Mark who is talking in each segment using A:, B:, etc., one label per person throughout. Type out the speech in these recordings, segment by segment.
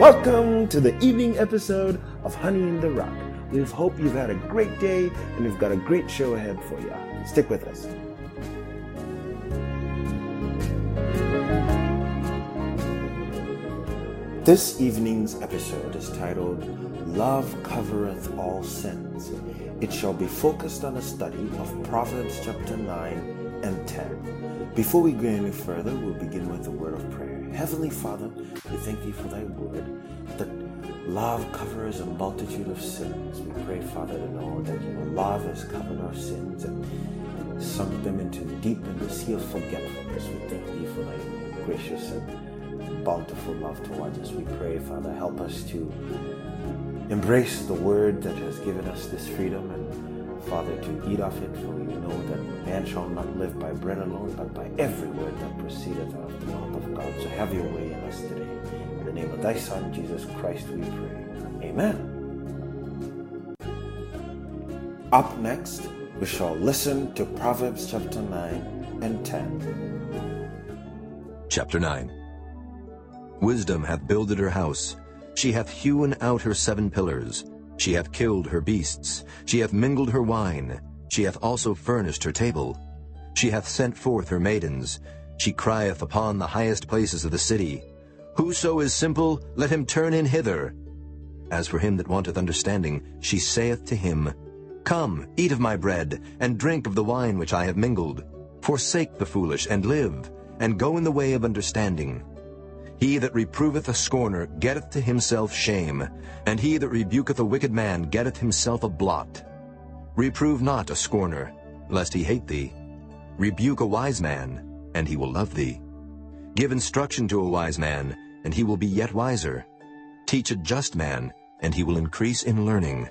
A: Welcome to the evening episode of Honey in the Rock. We hope you've had a great day and we've got a great show ahead for you. Stick with us. This evening's episode is titled Love Covereth All Sins. It shall be focused on a study of Proverbs chapter 9 and 10. Before we go any further, we'll begin with a word of prayer. Heavenly Father, we thank thee for thy word that love covers a multitude of sins. We pray, Father, to know that your love has covered our sins and sunk them into deep and the sea of forgetfulness. We thank thee for thy gracious and bountiful love towards us. We pray, Father, help us to embrace the word that has given us this freedom and, Father, to eat off it, for we know that man shall not live by bread alone, but by every word that proceedeth out of the mouth of God. So have your way in us today. In the name of thy Son, Jesus Christ, we pray. Amen. Up next, we shall listen to Proverbs chapter 9 and 10.
B: Chapter 9 Wisdom hath builded her house. She hath hewn out her seven pillars. She hath killed her beasts. She hath mingled her wine. She hath also furnished her table. She hath sent forth her maidens. She crieth upon the highest places of the city. Whoso is simple, let him turn in hither. As for him that wanteth understanding, she saith to him, Come, eat of my bread, and drink of the wine which I have mingled. Forsake the foolish, and live, and go in the way of understanding. He that reproveth a scorner getteth to himself shame, and he that rebuketh a wicked man getteth himself a blot. Reprove not a scorner, lest he hate thee. Rebuke a wise man, and he will love thee. Give instruction to a wise man, and he will be yet wiser. Teach a just man, and he will increase in learning.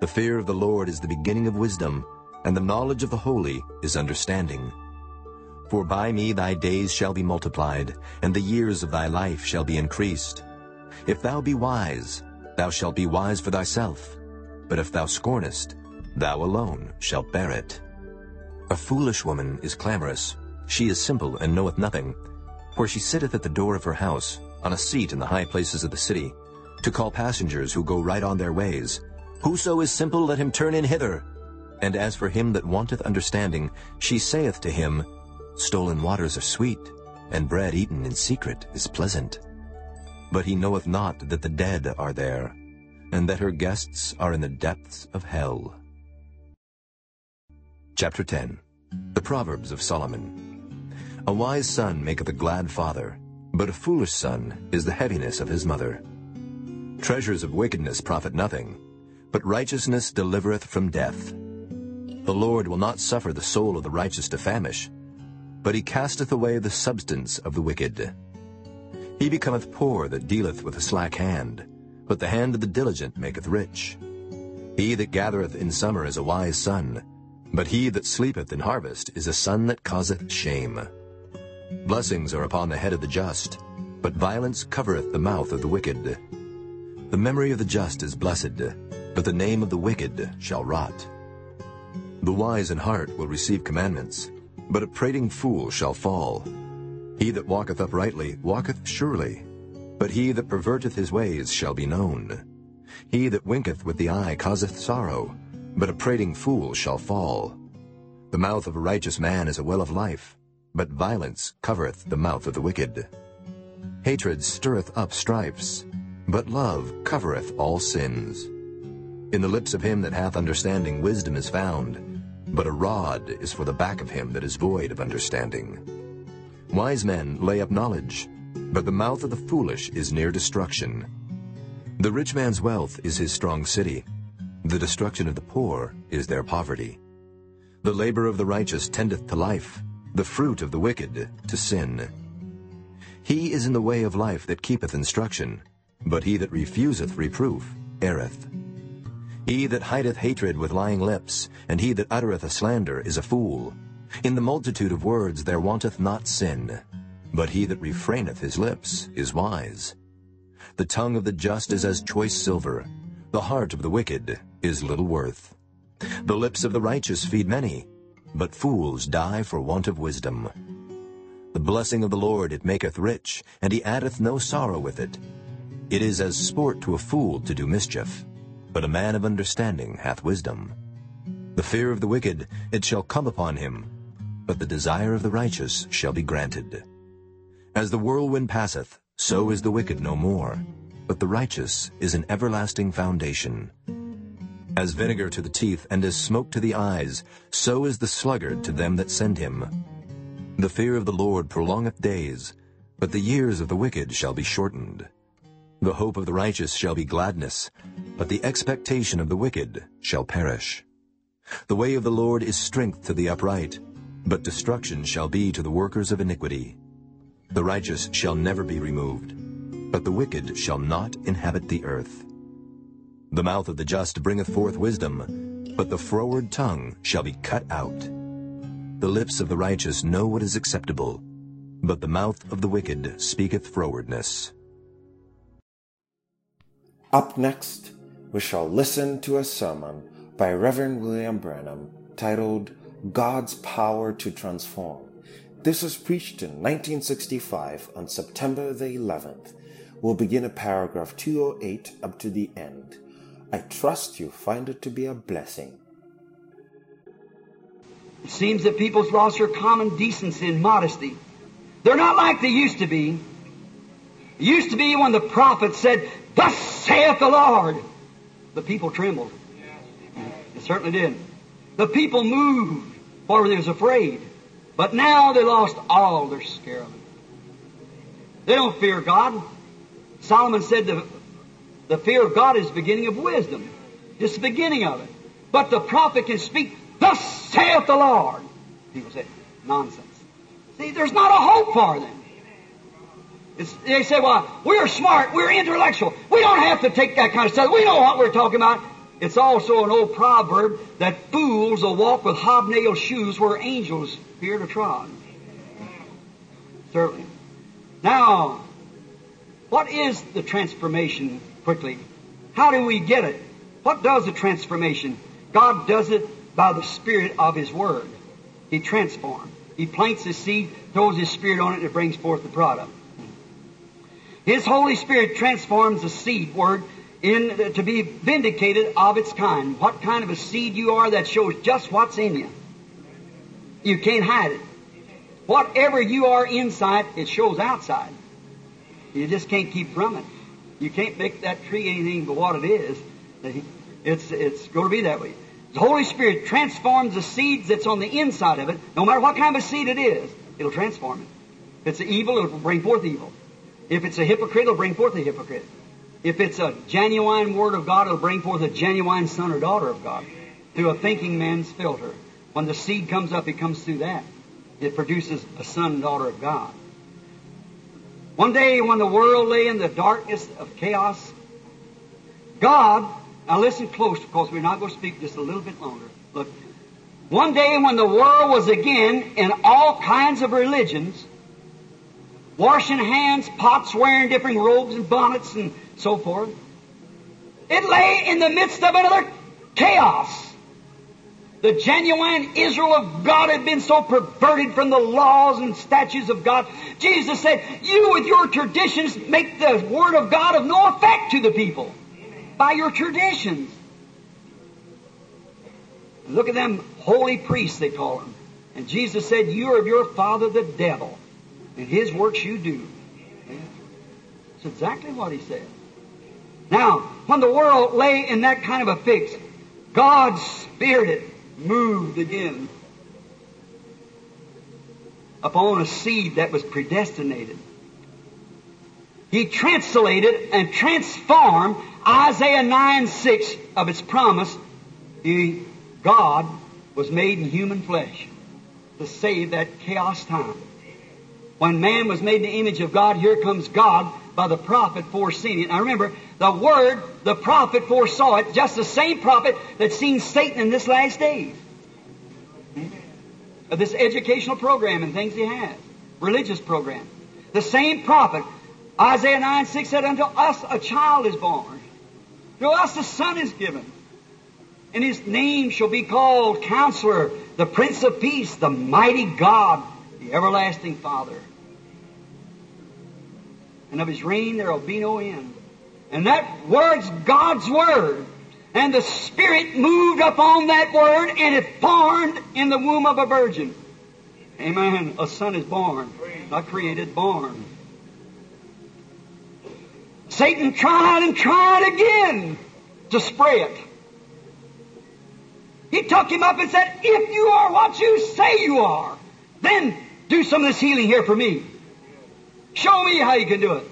B: The fear of the Lord is the beginning of wisdom, and the knowledge of the holy is understanding. For by me thy days shall be multiplied, and the years of thy life shall be increased. If thou be wise, thou shalt be wise for thyself. But if thou scornest, thou alone shalt bear it. A foolish woman is clamorous. She is simple and knoweth nothing. For she sitteth at the door of her house, on a seat in the high places of the city, to call passengers who go right on their ways. Whoso is simple, let him turn in hither. And as for him that wanteth understanding, she saith to him, Stolen waters are sweet, and bread eaten in secret is pleasant. But he knoweth not that the dead are there, and that her guests are in the depths of hell. Chapter 10 The Proverbs of Solomon A wise son maketh a glad father, but a foolish son is the heaviness of his mother. Treasures of wickedness profit nothing, but righteousness delivereth from death. The Lord will not suffer the soul of the righteous to famish, but he casteth away the substance of the wicked. He becometh poor that dealeth with a slack hand, but the hand of the diligent maketh rich. He that gathereth in summer is a wise son, but he that sleepeth in harvest is a son that causeth shame. Blessings are upon the head of the just, but violence covereth the mouth of the wicked. The memory of the just is blessed, but the name of the wicked shall rot. The wise in heart will receive commandments, but a prating fool shall fall. He that walketh uprightly walketh surely, but he that perverteth his ways shall be known. He that winketh with the eye causeth sorrow, but a prating fool shall fall. The mouth of a righteous man is a well of life, but violence covereth the mouth of the wicked. Hatred stirreth up strifes, but love covereth all sins. In the lips of him that hath understanding wisdom is found, but a rod is for the back of him that is void of understanding. Wise men lay up knowledge, but the mouth of the foolish is near destruction. The rich man's wealth is his strong city. The destruction of the poor is their poverty. The labor of the righteous tendeth to life, the fruit of the wicked to sin. He is in the way of life that keepeth instruction, but he that refuseth reproof erreth. He that hideth hatred with lying lips, and he that uttereth a slander, is a fool. In the multitude of words there wanteth not sin, but he that refraineth his lips is wise. The tongue of the just is as choice silver, the heart of the wicked is little worth. The lips of the righteous feed many, but fools die for want of wisdom. The blessing of the Lord it maketh rich, and he addeth no sorrow with it. It is as sport to a fool to do mischief, but a man of understanding hath wisdom. The fear of the wicked, it shall come upon him, but the desire of the righteous shall be granted. As the whirlwind passeth, so is the wicked no more, but the righteous is an everlasting foundation. As vinegar to the teeth and as smoke to the eyes, so is the sluggard to them that send him. The fear of the Lord prolongeth days, but the years of the wicked shall be shortened. The hope of the righteous shall be gladness, but the expectation of the wicked shall perish. The way of the Lord is strength to the upright, but destruction shall be to the workers of iniquity. The righteous shall never be removed, but the wicked shall not inhabit the earth. The mouth of the just bringeth forth wisdom, but the froward tongue shall be cut out. The lips of the righteous know what is acceptable, but the mouth of the wicked speaketh frowardness.
A: Up next, we shall listen to a sermon by Reverend William Branham titled God's Power to Transform. This was preached in 1965 on September the 11th. We'll begin at paragraph 208 up to the end. I trust you find it to be a blessing.
C: It seems that people's lost their common decency and modesty. They're not like they used to be. It used to be when the prophet said, Thus saith the Lord. The people trembled. It certainly did. The people moved, for they was afraid. But now they lost all their scare. They don't fear God. Solomon said the, the fear of God is the beginning of wisdom. Just the beginning of it. But the prophet can speak, Thus saith the Lord. People say, nonsense. See, there's not a hope for them. They say, well, we're smart, we're intellectual. We don't have to take that kind of stuff. We know what we're talking about. It's also an old proverb that fools will walk with hobnail shoes where angels fear to trod. Certainly. Now, what is the transformation quickly? How do we get it? What does the transformation? God does it by the Spirit of His Word. He transforms. He plants His seed, throws His Spirit on it, and it brings forth the product. His Holy Spirit transforms the seed word in, to be vindicated of its kind. What kind of a seed you are, that shows just what's in you. You can't hide it. Whatever you are inside, it shows outside. You just can't keep from it. You can't make that tree anything but what it is. It's, it's going to be that way. The Holy Spirit transforms the seeds that's on the inside of it. No matter what kind of a seed it is, it'll transform it. If it's evil, it'll bring forth evil. If it's a hypocrite, it'll bring forth a hypocrite. If it's a genuine Word of God, it'll bring forth a genuine son or daughter of God through a thinking man's filter. When the seed comes up, it comes through that. It produces a son and daughter of God. One day when the world lay in the darkness of chaos, God, now listen close because we're not going to speak just a little bit longer. Look, one day when the world was again in all kinds of religions, washing hands, pots, wearing different robes and bonnets and so forth. It lay in the midst of another chaos. The genuine Israel of God had been so perverted from the laws and statutes of God. Jesus said, You with your traditions make the Word of God of no effect to the people by your traditions. Look at them holy priests, they call them. And Jesus said, You are of your father the devil, and his works you do. That's exactly what he said. Now, when the world lay in that kind of a fix, God's Spirit moved again upon a seed that was predestinated. He translated and transformed Isaiah 9 6 of its promise. He, God was made in human flesh to save that chaos time. When man was made in the image of God, here comes God by the prophet foreseeing it. Now remember, the word, the prophet foresaw it, just the same prophet that's seen Satan in this last days. Of this educational program and things he has. Religious program. The same prophet. Isaiah 9 6 said, Unto us a child is born. To us a son is given. And his name shall be called Counselor, the Prince of Peace, the Mighty God, the Everlasting Father. And of his reign there will be no end. And that word's God's word. And the Spirit moved upon that word and it formed in the womb of a virgin. Amen. A son is born. Not created, born. Satan tried and tried again to spray it. He took him up and said, If you are what you say you are, then do some of this healing here for me. Show me how you can do it.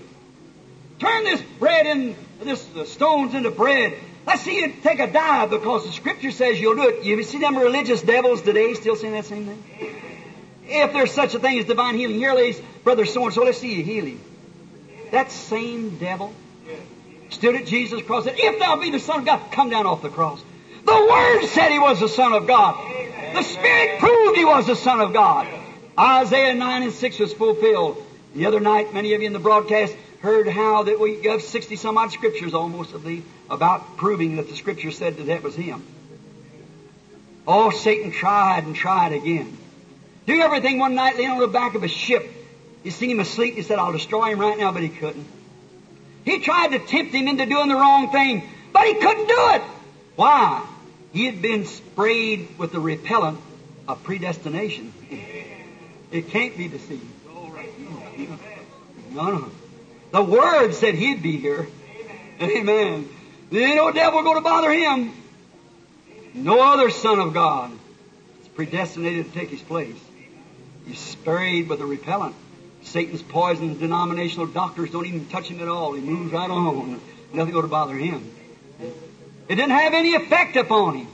C: Turn this bread in, this uh, stones into bread. Let's see you take a dive because the scripture says you'll do it. You see them religious devils today still saying that same thing? If there's such a thing as divine healing, here lays brother so and so, let's see you heal him. That same devil stood at Jesus' cross and said, If thou be the Son of God, come down off the cross. The Word said he was the Son of God. The Spirit proved he was the Son of God. Isaiah 9 and 6 was fulfilled. The other night, many of you in the broadcast heard how that we have 60 some odd scriptures almost of the, about proving that the scripture said that that was him. Oh, Satan tried and tried again. Do everything one night laying on the back of a ship. You see him asleep, he said, I'll destroy him right now, but he couldn't. He tried to tempt him into doing the wrong thing, but he couldn't do it. Why? He had been sprayed with the repellent of predestination. It can't be deceived. No, no. The Word said he'd be here. Amen. There ain't oh, no devil going to bother him. No other Son of God is predestinated to take his place. He's sprayed with a repellent. Satan's poison denominational doctors don't even touch him at all. He moves right on. Nothing going to bother him. It didn't have any effect upon him.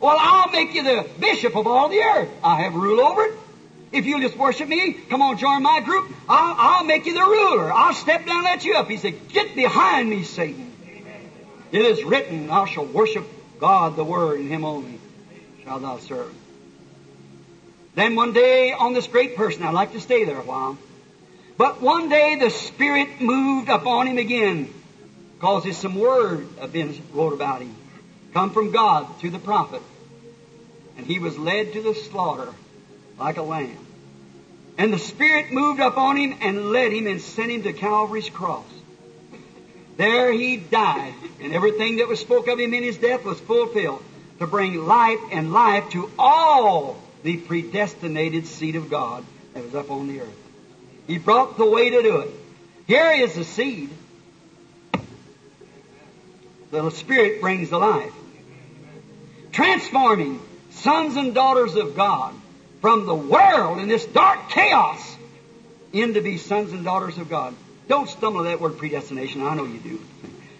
C: Well, I'll make you the bishop of all the earth. I have rule over it. If you'll just worship me, come on, join my group. I'll, I'll make you the ruler. I'll step down and let you up. He said, Get behind me, Satan. It is written, Thou shalt worship God, the Word, and Him only shall thou serve. Then one day on this great person, I'd like to stay there a while. But one day the Spirit moved upon him again, there's some word have been wrote about him, come from God through the prophet. And he was led to the slaughter like a lamb. And the Spirit moved upon him and led him and sent him to Calvary's cross. There he died, and everything that was spoke of him in his death was fulfilled to bring life and life to all the predestinated seed of God that was up on the earth. He brought the way to do it. Here is the seed. The Spirit brings the life. Transforming sons and daughters of God from the world in this dark chaos into be sons and daughters of God. Don't stumble at that word predestination. I know you do.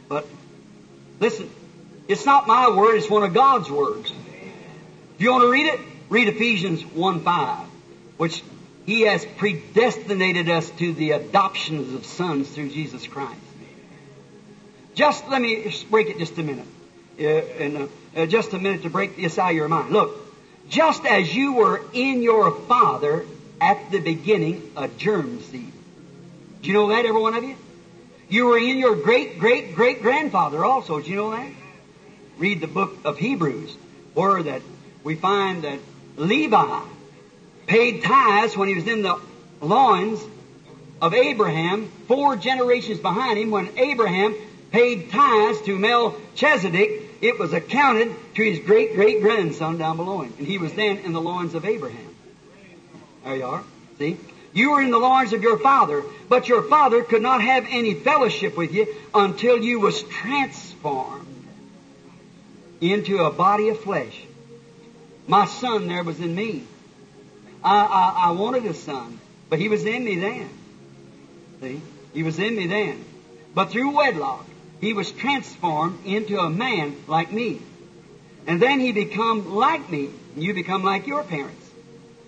C: But listen, it's not my word, it's one of God's words. If you want to read it, read Ephesians 1 5, which He has predestinated us to the adoptions of sons through Jesus Christ. Just let me break it just a minute. Uh, in uh, uh, just a minute to break this out of your mind. Look, just as you were in your father at the beginning a germ seed. Do you know that, every one of you? You were in your great, great, great grandfather also. Do you know that? Read the book of Hebrews, where that we find that Levi paid tithes when he was in the loins of Abraham, four generations behind him, when Abraham paid tithes to Melchizedek, it was accounted to his great great grandson down below him. And he was then in the loins of Abraham. There you are. See? You were in the loins of your father, but your father could not have any fellowship with you until you was transformed into a body of flesh. My son there was in me. I, I, I wanted a son, but he was in me then. See? He was in me then. But through wedlock, he was transformed into a man like me. And then he become like me. And you become like your parents.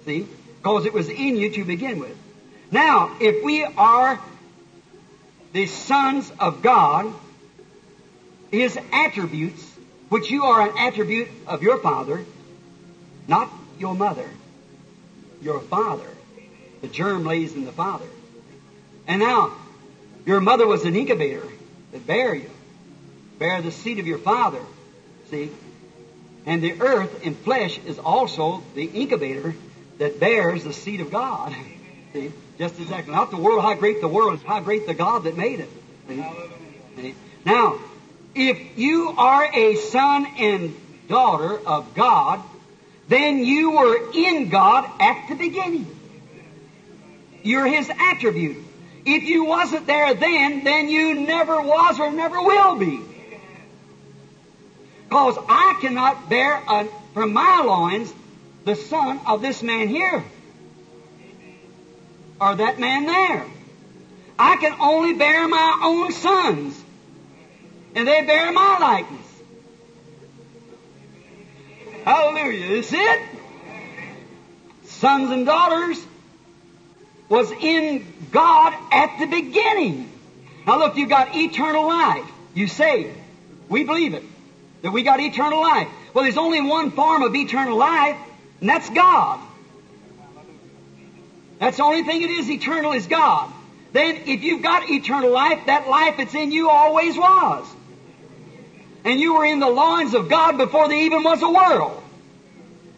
C: See? Because it was in you to begin with. Now, if we are the sons of God, his attributes, which you are an attribute of your father, not your mother, your father. The germ lays in the father. And now, your mother was an incubator that bare you, bear the seed of your father. See? And the earth in flesh is also the incubator that bears the seed of God. See? Just exactly. Not the world, how great the world is, how great the God that made it. See? Now, if you are a son and daughter of God, then you were in God at the beginning. You're His attribute. If you wasn't there then, then you never was or never will be. Because I cannot bear a, from my loins the son of this man here. Or that man there. I can only bear my own sons. And they bear my likeness. Hallelujah. Is it? Sons and daughters was in God at the beginning. Now look, you got eternal life. You say, we believe it, that we got eternal life. Well, there's only one form of eternal life, and that's God. That's the only thing it is eternal is God. Then if you've got eternal life, that life that's in you always was. And you were in the loins of God before there even was a world.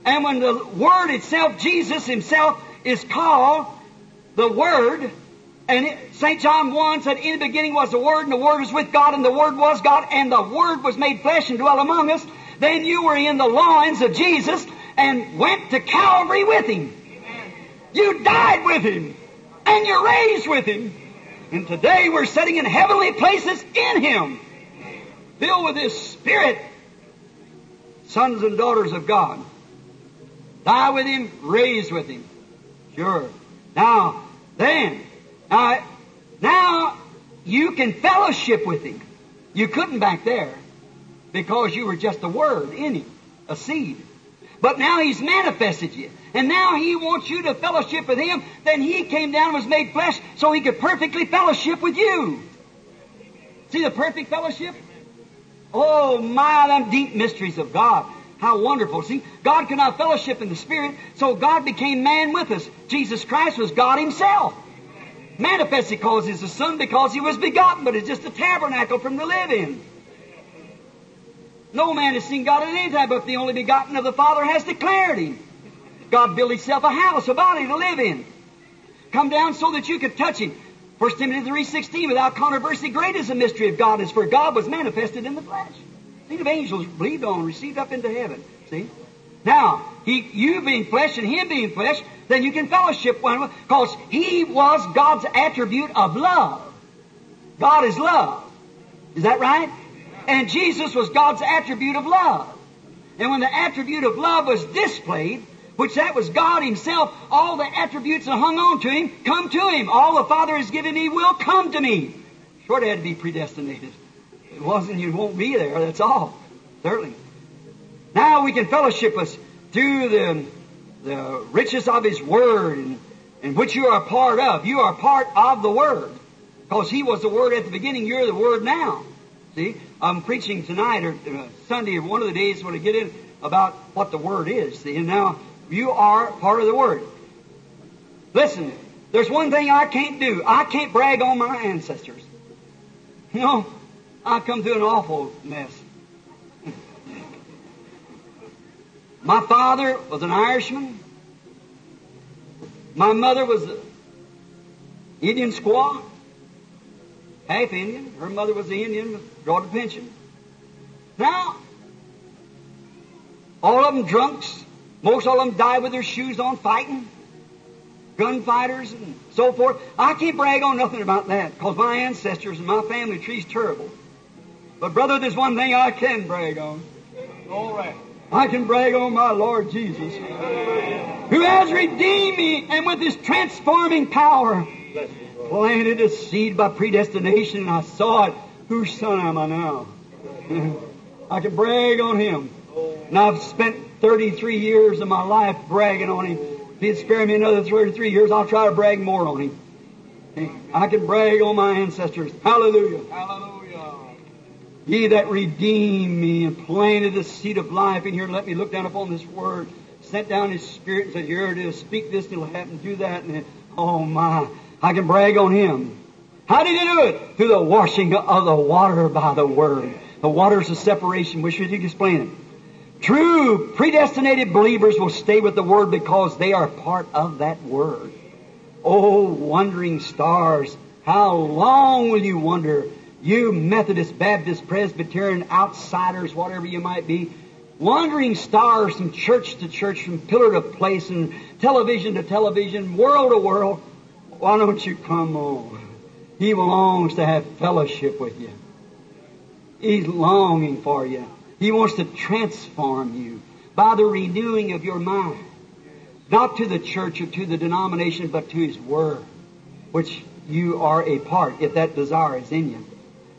C: And when the Word itself, Jesus Himself, is called the Word, and St. John 1 said, In the beginning was the Word, and the Word was with God, and the Word was God, and the Word was made flesh and dwelt among us. Then you were in the loins of Jesus and went to Calvary with Him. You died with Him, and you're raised with Him. And today we're sitting in heavenly places in Him, filled with His Spirit, sons and daughters of God. Die with Him, raised with Him. Sure. Now, then, now, now you can fellowship with Him. You couldn't back there because you were just a word in Him, a seed. But now He's manifested you. And now He wants you to fellowship with Him. Then He came down and was made flesh so He could perfectly fellowship with you. See the perfect fellowship? Oh my, them deep mysteries of God. How wonderful. See, God could fellowship in the Spirit, so God became man with us. Jesus Christ was God Himself. Manifested because He's the Son because He was begotten, but it's just a tabernacle from to live in. No man has seen God at any time, but the only begotten of the Father has declared Him. God built Himself a house, a body to live in. Come down so that you could touch Him. 1 Timothy 3.16, without controversy, great is the mystery of God, is for God was manifested in the flesh. Think of angels believed on, received up into heaven. See? Now, he, you being flesh and him being flesh, then you can fellowship one another because he was God's attribute of love. God is love. Is that right? And Jesus was God's attribute of love. And when the attribute of love was displayed, which that was God Himself, all the attributes that hung on to Him come to Him. All the Father has given me will come to me. Sure, had to be predestinated. It wasn't, you won't be there. That's all. Certainly. Now we can fellowship us through the, the riches of His Word, and, and which you are part of. You are part of the Word. Because He was the Word at the beginning, you're the Word now. See? I'm preaching tonight or uh, Sunday or one of the days when I get in about what the Word is. See? And now you are part of the Word. Listen, there's one thing I can't do. I can't brag on my ancestors. You know, I come through an awful mess. My father was an Irishman. My mother was an Indian squaw, half Indian. Her mother was an Indian, brought a pension. Now, all of them drunks. Most of them died with their shoes on fighting. Gunfighters and so forth. I can't brag on nothing about that because my ancestors and my family tree's terrible. But brother, there's one thing I can brag on.
D: All right.
C: I can brag on my Lord Jesus, who has redeemed me and with his transforming power planted a seed by predestination, and I saw it. Whose son am I now? I can brag on him. And I've spent 33 years of my life bragging on him. If he'd spare me another 33 years, I'll try to brag more on him. I can brag on my ancestors. Hallelujah.
D: Hallelujah.
C: Ye that redeemed me and planted the seed of life in here let me look down upon this word, sent down his spirit and said, Here it is, speak this it'll happen, do that. And oh my, I can brag on him. How did he do it? Through the washing of the water by the word. The waters of separation. Wish you could explain it. True predestinated believers will stay with the word because they are part of that word. Oh, wandering stars, how long will you wonder? You Methodist, Baptist, Presbyterian, outsiders, whatever you might be, wandering stars from church to church, from pillar to place, and television to television, world to world, why don't you come on? He longs to have fellowship with you. He's longing for you. He wants to transform you by the renewing of your mind. Not to the church or to the denomination, but to His Word, which you are a part, if that desire is in you.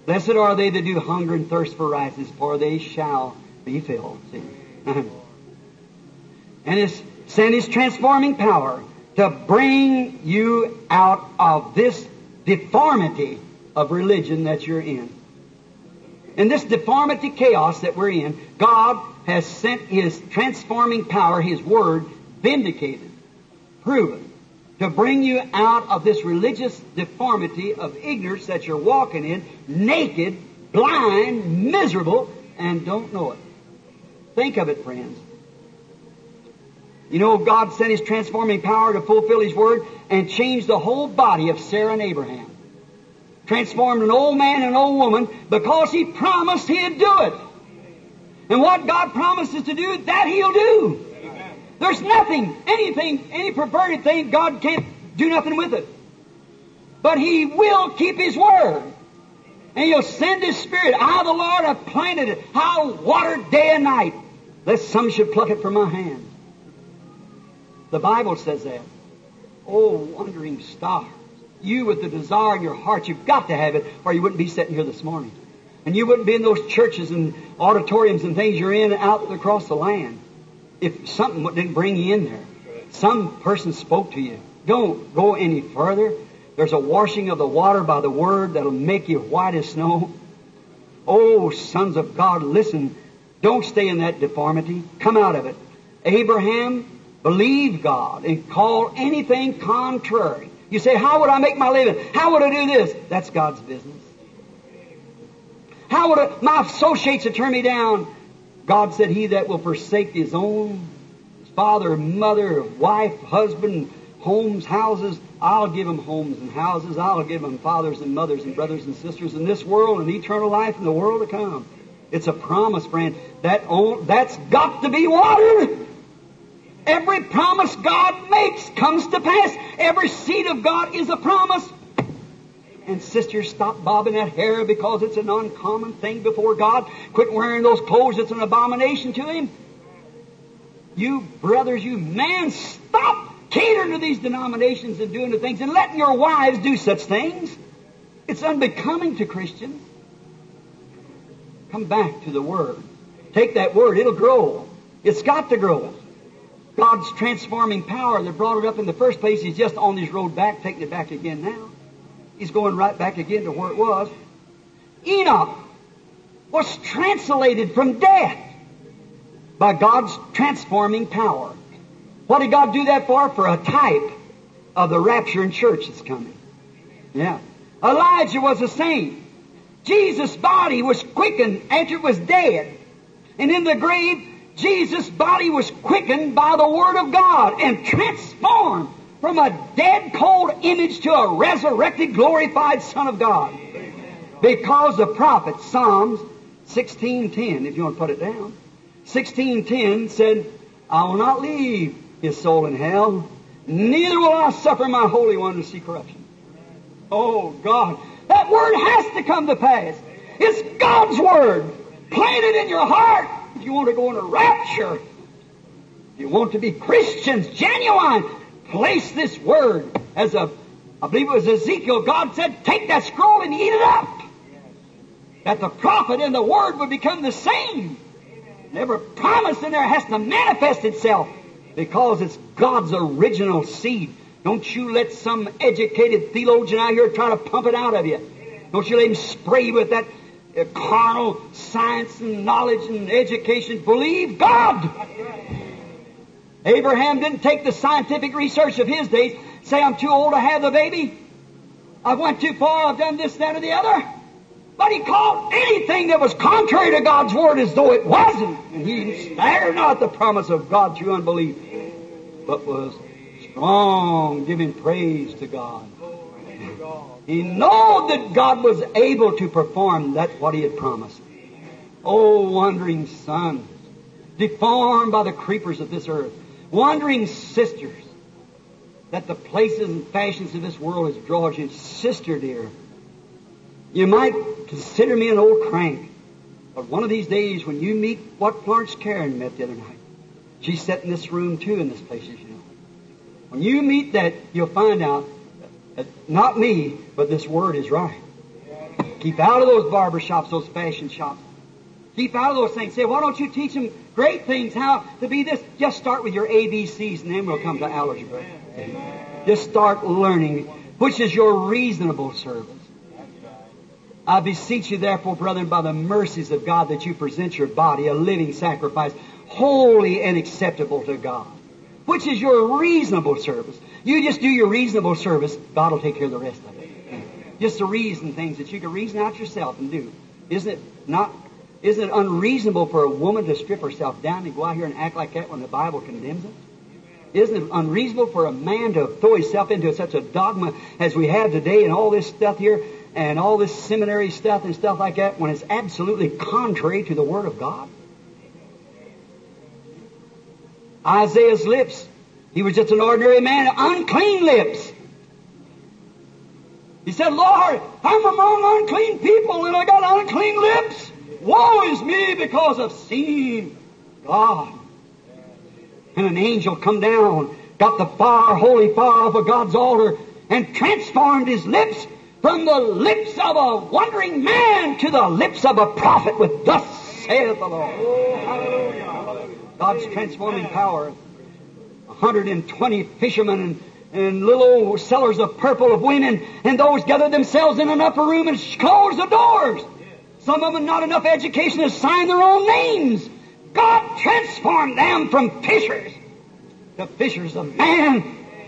C: Blessed are they that do hunger and thirst for righteousness, for they shall be filled. See? and it's sent His transforming power to bring you out of this deformity of religion that you're in. In this deformity chaos that we're in, God has sent His transforming power, His Word, vindicated, proven, to bring you out of this religious deformity of ignorance that you're walking in, naked, blind, miserable, and don't know it. Think of it, friends. You know, God sent His transforming power to fulfill His Word and change the whole body of Sarah and Abraham. Transformed an old man and an old woman because He promised He'd do it. And what God promises to do, that He'll do. There's nothing, anything, any perverted thing, God can't do nothing with it. But He will keep His word. And He'll send His Spirit. I, the Lord, have planted it. I'll water day and night, lest some should pluck it from my hand. The Bible says that. Oh, wandering star. You with the desire in your heart, you've got to have it, or you wouldn't be sitting here this morning. And you wouldn't be in those churches and auditoriums and things you're in out across the land if something didn't bring you in there. Some person spoke to you. Don't go any further. There's a washing of the water by the word that'll make you white as snow. Oh, sons of God, listen. Don't stay in that deformity. Come out of it. Abraham believed God and called anything contrary. You say, How would I make my living? How would I do this? That's God's business. How would I, my associates turned me down? God said, He that will forsake his own father, mother, wife, husband, homes, houses, I'll give him homes and houses. I'll give him fathers and mothers and brothers and sisters in this world and eternal life in the world to come. It's a promise, friend. That that's got to be watered. Every promise God makes comes to pass. Every seed of God is a promise. And sisters, stop bobbing that hair because it's an uncommon thing before God. Quit wearing those clothes. It's an abomination to Him. You brothers, you men, stop catering to these denominations and doing the things and letting your wives do such things. It's unbecoming to Christians. Come back to the Word. Take that Word, it'll grow. It's got to grow. God's transforming power that brought it up in the first place, is just on His road back, taking it back again now. He's going right back again to where it was. Enoch was translated from death by God's transforming power. What did God do that for? For a type of the rapture in church that's coming. Yeah. Elijah was a saint. Jesus' body was quickened after it was dead. And in the grave, Jesus' body was quickened by the Word of God and transformed from a dead, cold image to a resurrected, glorified Son of God. Because the prophet, Psalms 16.10, if you want to put it down, 16.10 said, I will not leave his soul in hell, neither will I suffer my Holy One to see corruption. Oh, God. That word has to come to pass. It's God's word. Plant it in your heart if you want to go in a rapture. If you want to be Christians, genuine, place this word as a, I believe it was Ezekiel, God said, take that scroll and eat it up. That the prophet and the word would become the same. Every promise in there has to manifest itself because it's God's original seed. Don't you let some educated theologian out here try to pump it out of you. Don't you let him spray you with that uh, carnal science and knowledge and education. Believe God. Abraham didn't take the scientific research of his days, say, I'm too old to have the baby. I've went too far, I've done this, that, or the other. But he called anything that was contrary to God's word as though it wasn't. And he spared not the promise of God through unbelief, but was strong, giving praise to God. He knew that God was able to perform that what he had promised. Oh, wandering sons, deformed by the creepers of this earth, wandering sisters, that the places and fashions of this world has drawn you. Sister dear, you might consider me an old crank, but one of these days when you meet what Florence Shakarian met the other night, she's sat in this room too in this place, as you know. When you meet that, you'll find out that not me, but this word is right. Keep out of those barber shops, those fashion shops. Keep out of those things. Say, why don't you teach them great things, how to be this? Just start with your ABCs and then we'll come to algebra. Just start learning, which is your reasonable service. I beseech you, therefore, brethren, by the mercies of God, that you present your body a living sacrifice, holy and acceptable to God, which is your reasonable service. You just do your reasonable service, God will take care of the rest of it. Just the reason things that you can reason out yourself and do. Isn't it not? Isn't it unreasonable for a woman to strip herself down and go out here and act like that when the Bible condemns it? Isn't it unreasonable for a man to throw himself into such a dogma as we have today and all this stuff here and all this seminary stuff and stuff like that when it's absolutely contrary to the Word of God? Isaiah's lips, he was just an ordinary man, unclean lips. He said, Lord, I'm among unclean people and I got unclean lips. Woe is me because of seeing God. And an angel come down, got the fire, holy fire off of God's altar, and transformed his lips from the lips of a wandering man to the lips of a prophet with thus saith the Lord. God's transforming power. 120 fishermen and, and little sellers of purple of women, and those gathered themselves in an upper room and closed the doors. Some of them not enough education to sign their own names. God transformed them from fishers to fishers of man,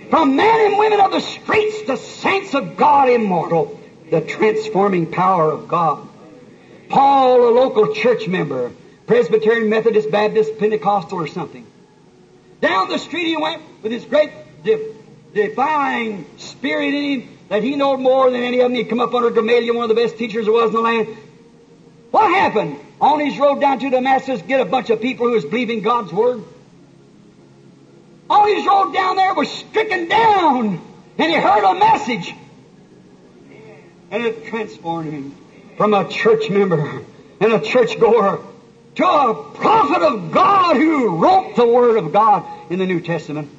C: from men and women of the streets to saints of God immortal. The transforming power of God. Paul, a local church member, Presbyterian, Methodist, Baptist, Pentecostal, or something. Down the street he went with his great de- defying spirit in him that he knew more than any of them. He'd come up under Gamaliel, one of the best teachers there was in the land. What happened? On his road down to Damascus, get a bunch of people who was believing God's word. On his road down there was stricken down, and he heard a message. And it transformed him from a church member and a church goer to a prophet of God who wrote the Word of God in the New Testament.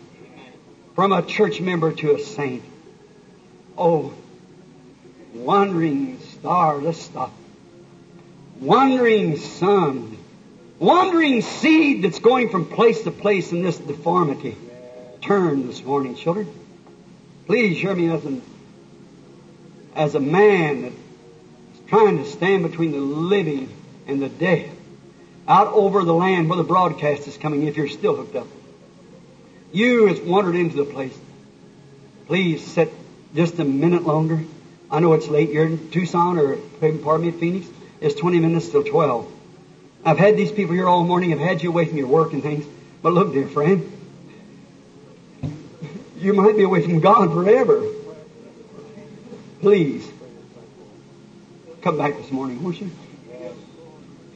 C: From a church member to a saint. Oh, wandering star, let's stop. Wandering sun. Wandering seed that's going from place to place in this deformity. Turn this morning, children. Please hear me as, an, as a man that's trying to stand between the living and the dead out over the land where the broadcast is coming if you're still hooked up. You has wandered into the place. Please sit just a minute longer. I know it's late. You're in Tucson or, pardon me, Phoenix. It's 20 minutes till 12. I've had these people here all morning. I've had you away from your work and things. But look, dear friend, you might be away from God forever. Please, come back this morning, won't you?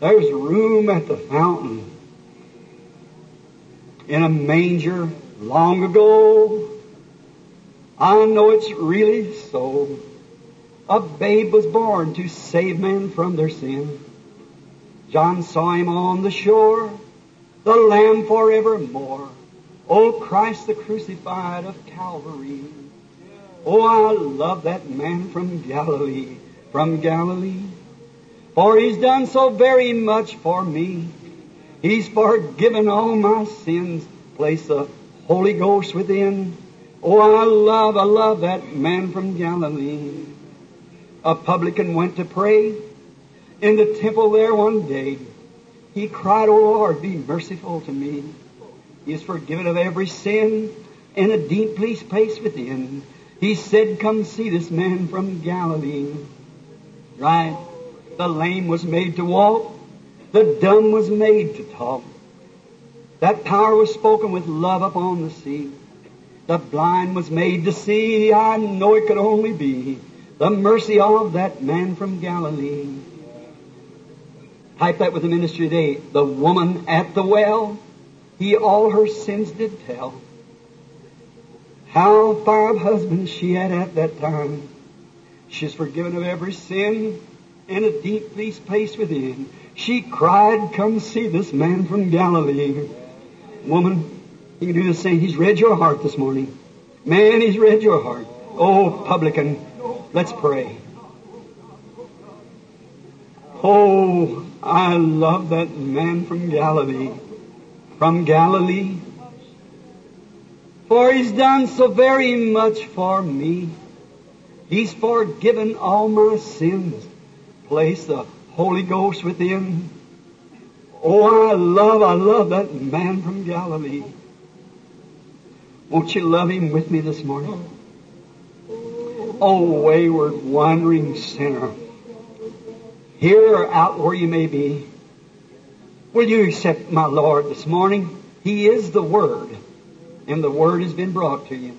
C: There's room at the fountain. In a manger long ago. I know it's really so. A babe was born to save men from their sin. John saw him on the shore, the Lamb forevermore. O Christ the crucified of Calvary. Oh, I love that man from Galilee, from Galilee. For he's done so very much for me. He's forgiven all my sins, placed the Holy Ghost within. Oh, I love, I love that man from Galilee. A publican went to pray in the temple there one day. He cried, O Lord, be merciful to me. He is forgiven of every sin in a deep place within. He said, Come see this man from Galilee. Right? The lame was made to walk. The dumb was made to talk. That power was spoken with love upon the sea. The blind was made to see. I know it could only be the mercy of that man from Galilee. Type that with the ministry today. The woman at the well, he all her sins did tell. How five husbands she had at that time. She's forgiven of every sin in a deep peace place within. She cried, Come see this man from Galilee. Woman, you can do the same. He's read your heart this morning. Man, he's read your heart. Oh, publican, let's pray. Oh, I love that man from Galilee. From Galilee. For he's done so very much for me. He's forgiven all my sins. Place the Holy Ghost within. Oh, I love, I love that man from Galilee. Won't you love him with me this morning? Oh, wayward, wandering sinner. Here or out where you may be, will you accept my Lord this morning? He is the Word, and the Word has been brought to you.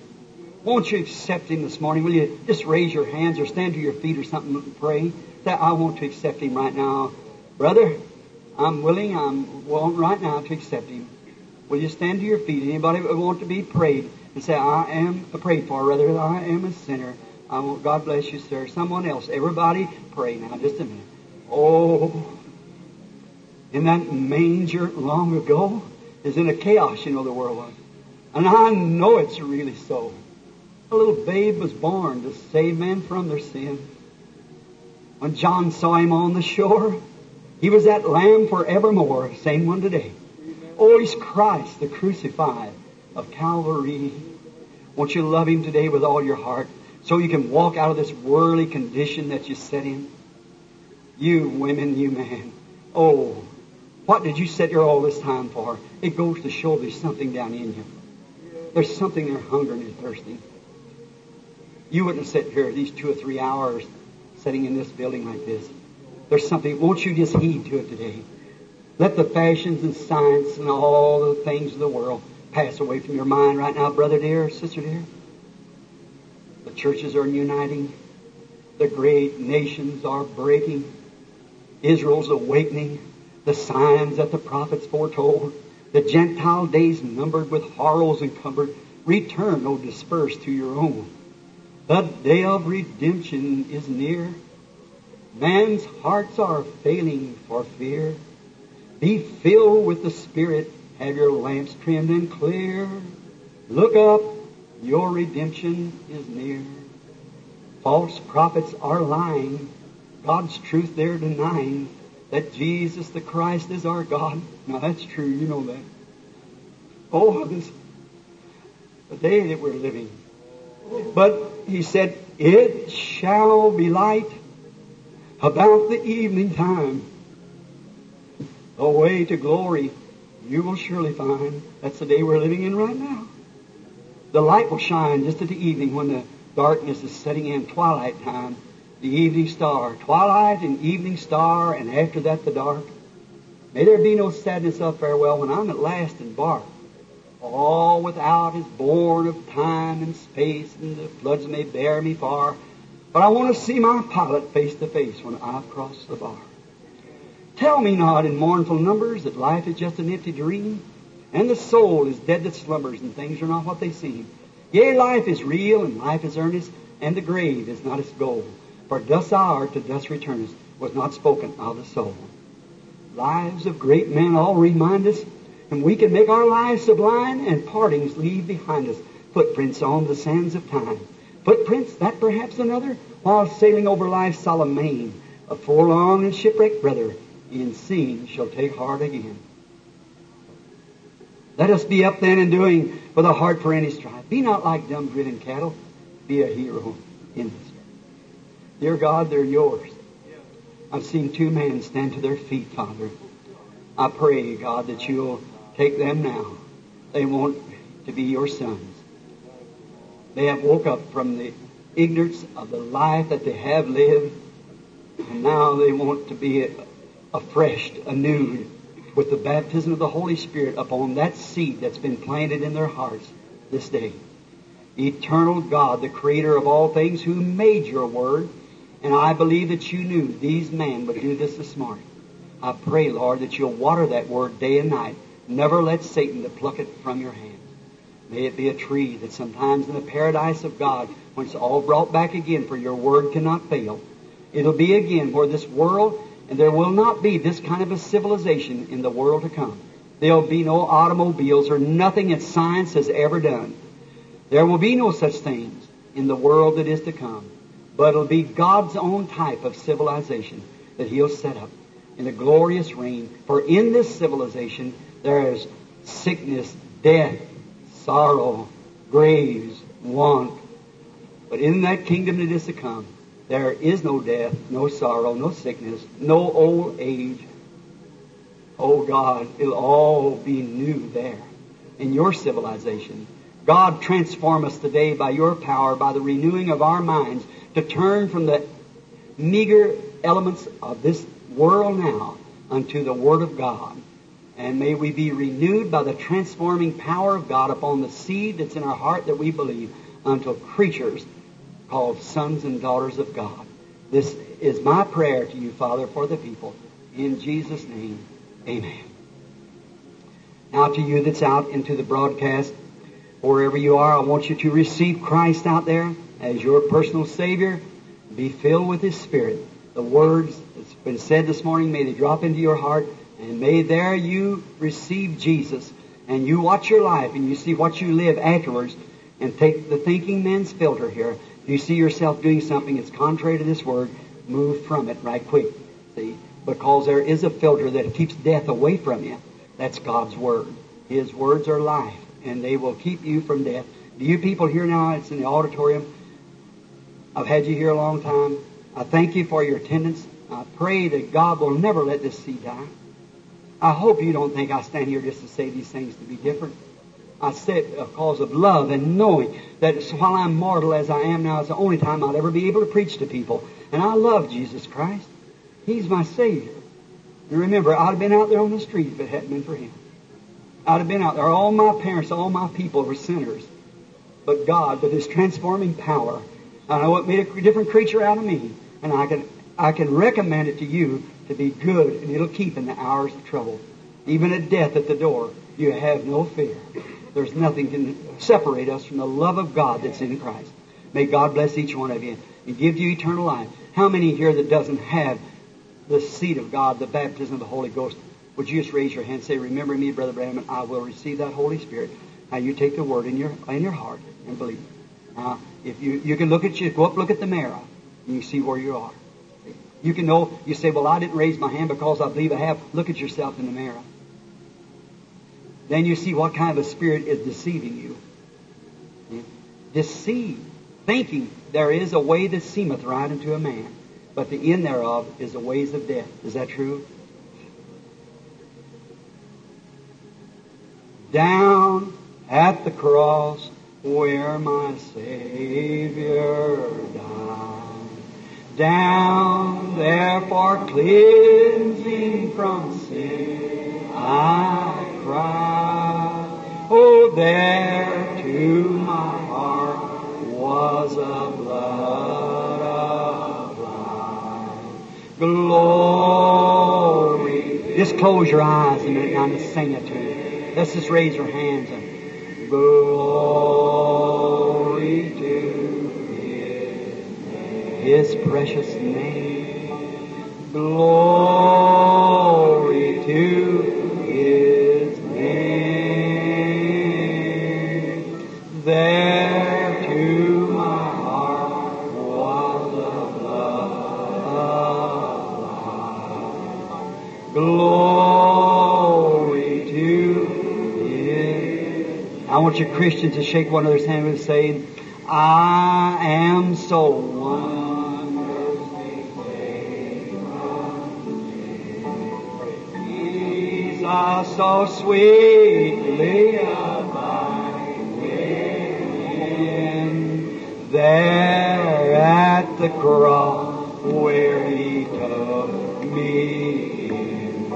C: Won't you accept Him this morning? Will you just raise your hands or stand to your feet or something and pray? That I want to accept Him right now. Brother, I'm willing, I'm willing right now to accept Him. Will you stand to your feet? Anybody want to be prayed and say, I am prayed for, rather, I am a sinner. I want, God bless you, sir. Someone else. Everybody pray now, just a minute. Oh, in that manger long ago is in a chaos, you know, the world was. And I know it's really so. A little babe was born to save men from their sin. When John saw him on the shore, he was that lamb forevermore, same one today. Oh, he's Christ, the crucified of Calvary. Won't you love him today with all your heart so you can walk out of this worldly condition that you set in? You women, you men. Oh, what did you sit here all this time for? It goes to show there's something down in you. There's something there hungering and thirsting. You wouldn't sit here these two or three hours sitting in this building like this. There's something, won't you just heed to it today? Let the fashions and science and all the things of the world pass away from your mind right now, brother dear, sister dear. The churches are uniting. The great nations are breaking. Israel's awakening. The signs that the prophets foretold. The Gentile days numbered with horrors encumbered. Return, O dispersed to your own. The day of redemption is near. Man's hearts are failing for fear. Be filled with the Spirit. Have your lamps trimmed and clear. Look up. Your redemption is near. False prophets are lying. God's truth they're denying. That Jesus the Christ is our God. Now that's true. You know that. Oh, this, the day that we're living. But he said, It shall be light about the evening time. The way to glory you will surely find. That's the day we're living in right now. The light will shine just at the evening when the darkness is setting in, twilight time. The evening star. Twilight and evening star, and after that the dark. May there be no sadness of farewell when I'm at last embarked. All without is born of time and space, and the floods may bear me far. But I want to see my pilot face to face when I cross the bar. Tell me not in mournful numbers that life is just an empty dream, and the soul is dead that slumbers, and things are not what they seem. Yea, life is real, and life is earnest, and the grave is not its goal. For dust thou art, to dust returnest, was not spoken of the soul. Lives of great men all remind us, and we can make our lives sublime, and partings leave behind us footprints on the sands of time. Footprints, that perhaps another, while sailing over life's solemn main, a forlorn and shipwrecked brother, in seeing shall take heart again. Let us be up then and doing with a heart for any strife. Be not like dumb driven cattle. Be a hero in this. Dear God, they're yours. I've seen two men stand to their feet, Father. I pray, God, that you'll take them now. They want to be your sons. They have woke up from the ignorance of the life that they have lived, and now they want to be afresh, anew, with the baptism of the Holy Spirit upon that seed that's been planted in their hearts this day. eternal God, the creator of all things, who made your word. And I believe that you knew these men would do this this morning. I pray, Lord, that you'll water that word day and night. Never let Satan to pluck it from your hand. May it be a tree that sometimes in the paradise of God, when it's all brought back again, for your word cannot fail, it'll be again where this world, and there will not be this kind of a civilization in the world to come. There'll be no automobiles or nothing that science has ever done. There will be no such things in the world that is to come. But it'll be God's own type of civilization that He'll set up in a glorious reign. For in this civilization there is sickness, death, sorrow, graves, want. But in that kingdom that is to come, there is no death, no sorrow, no sickness, no old age. Oh God, it'll all be new there in your civilization. God, transform us today by your power, by the renewing of our minds, to turn from the meager elements of this world now unto the Word of God. And may we be renewed by the transforming power of God upon the seed that's in our heart that we believe until creatures called sons and daughters of God. This is my prayer to you, Father, for the people. In Jesus' name, amen. Now to you that's out into the broadcast, wherever you are, I want you to receive Christ out there as your personal Savior. Be filled with His Spirit. The words that's been said this morning, may they drop into your heart, and may there you receive Jesus. And you watch your life, and you see what you live afterwards, and take the thinking man's filter here. You see yourself doing something that's contrary to this word, move from it right quick. See? Because there is a filter that keeps death away from you. That's God's word. His words are life, and they will keep you from death. Do you people here now, it's in the auditorium, I've had you here a long time. I thank you for your attendance. I pray that God will never let this seed die. I hope you don't think I stand here just to say these things to be different. I say it uh, because of love and knowing that while I'm mortal as I am now, it's the only time I'll ever be able to preach to people. And I love Jesus Christ. He's my Savior. And remember, I'd have been out there on the street if it hadn't been for Him. I'd have been out there. All my parents, all my people were sinners. But God, with His transforming power, I know it made a different creature out of me. And I can, I can recommend it to you to be good, and it'll keep in the hours of trouble. Even at death at the door, you have no fear. There's nothing can separate us from the love of God that's in Christ. May God bless each one of you and give you eternal life. How many here that doesn't have the seed of God, the baptism of the Holy Ghost? Would you just raise your hand and say, Remember me, Brother Branham, and I will receive that Holy Spirit. Now you take the word in your in your heart and believe. Now, uh, if you you can look at you, go up, look at the mirror, and you see where you are. You can know, you say, Well, I didn't raise my hand because I believe I have. Look at yourself in the mirror. Then you see what kind of a spirit is deceiving you. Deceive, thinking there is a way that seemeth right unto a man, but the end thereof is the ways of death. Is that true? Down at the cross where my Savior died. Down there for cleansing from sin I cry. Oh, there to my heart was a blood of life. Glory. Just close your eyes a minute and I'm going to sing it to you. Let's just raise your hands and glory to His, His precious name. Glory Want you Christians to shake one another's hand and say, I am so wonderfully saved Jesus, so sweetly abide. There at the cross where He took me in.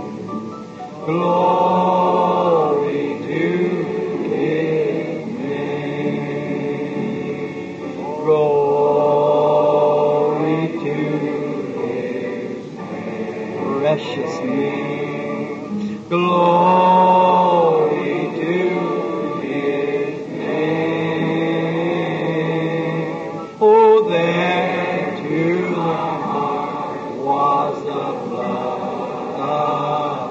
C: Glory precious name. Glory to His name. Oh, there to the heart was the blood of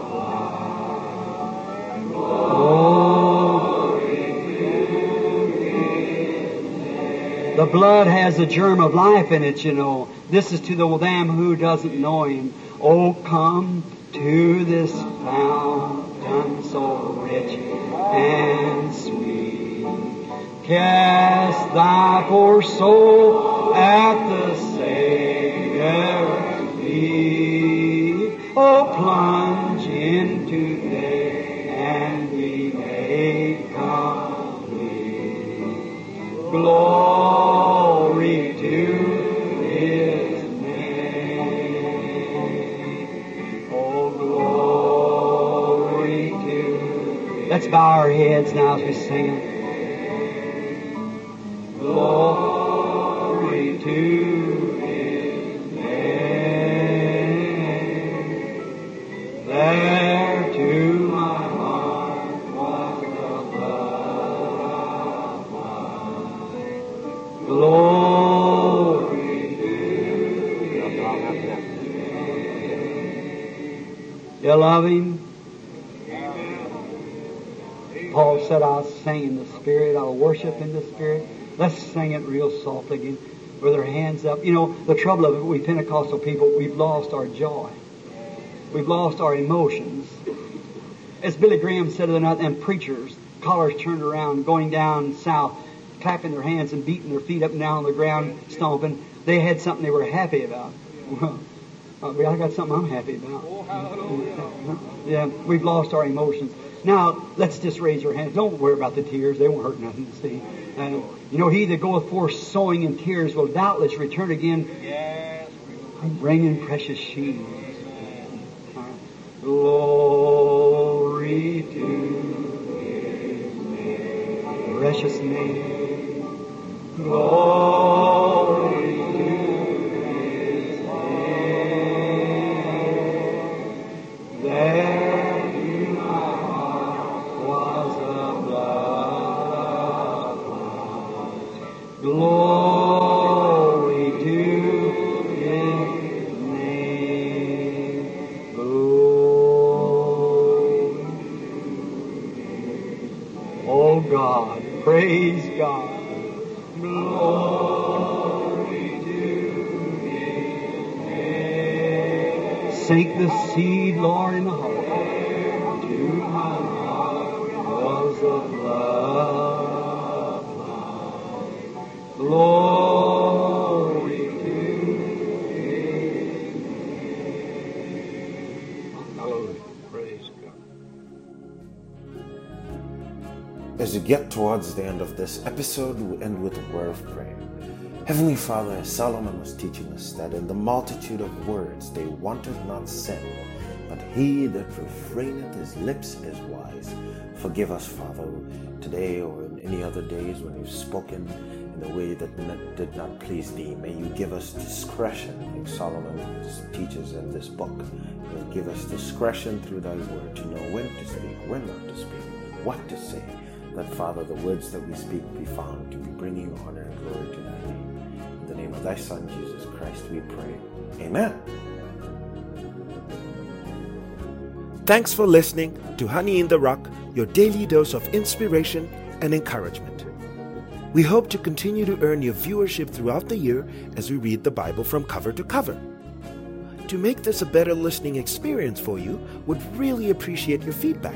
C: The blood has a germ of life in it, you know. This is to the lamb who doesn't know him. Oh, come to this fountain so rich and sweet. Cast thy poor soul at the Savior's feet. Oh, our heads now as we sing it. Glory to His name. There to my heart was the blood of mine. Glory You love Him? I'll sing in the Spirit, I'll worship in the Spirit. Let's sing it real softly again with our hands up. You know, the trouble of it, we Pentecostal people, we've lost our joy. We've lost our emotions. As Billy Graham said the other night, them preachers, collars turned around, going down south, clapping their hands and beating their feet up and down on the ground, stomping. They had something they were happy about. Well, uh, I got something I'm happy about. Yeah, we've lost our emotions. Now, let's just raise your hands. Don't worry about the tears. They won't hurt nothing see. Uh, you know, he that goeth forth sowing in tears will doubtless return again bringing precious sheaves. Glory to His name. precious name. Glory God, praise God. Sink the seed, Lord, in the heart.
A: We get towards the end of this episode, we end with a word of prayer. Heavenly Father, Solomon was teaching us that in the multitude of words they wanted not sin, but he that refraineth his lips is wise. Forgive us, Father, today or in any other days when we've spoken in a way that did not please thee. May you give us discretion, like Solomon teaches in this book. May give us discretion through thy word to know when to speak, when not to speak, what to say that Father, the words that we speak be found to be bringing honor and glory to thy name. In the name of thy Son, Jesus Christ, we pray. Amen. Thanks for listening to Honey in the Rock, your daily dose of inspiration and encouragement. We hope to continue to earn your viewership throughout the year as we read the Bible from cover to cover. To make this a better listening experience for you, would really appreciate your feedback.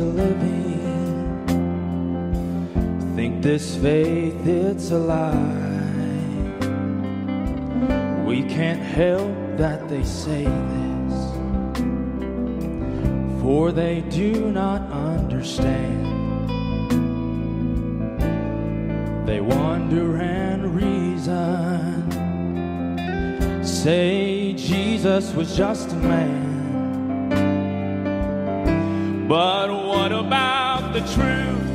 D: to. Think this faith, it's a lie. We can't help that they say this, for they do not understand. They wonder and reason, say Jesus was just a man. the truth.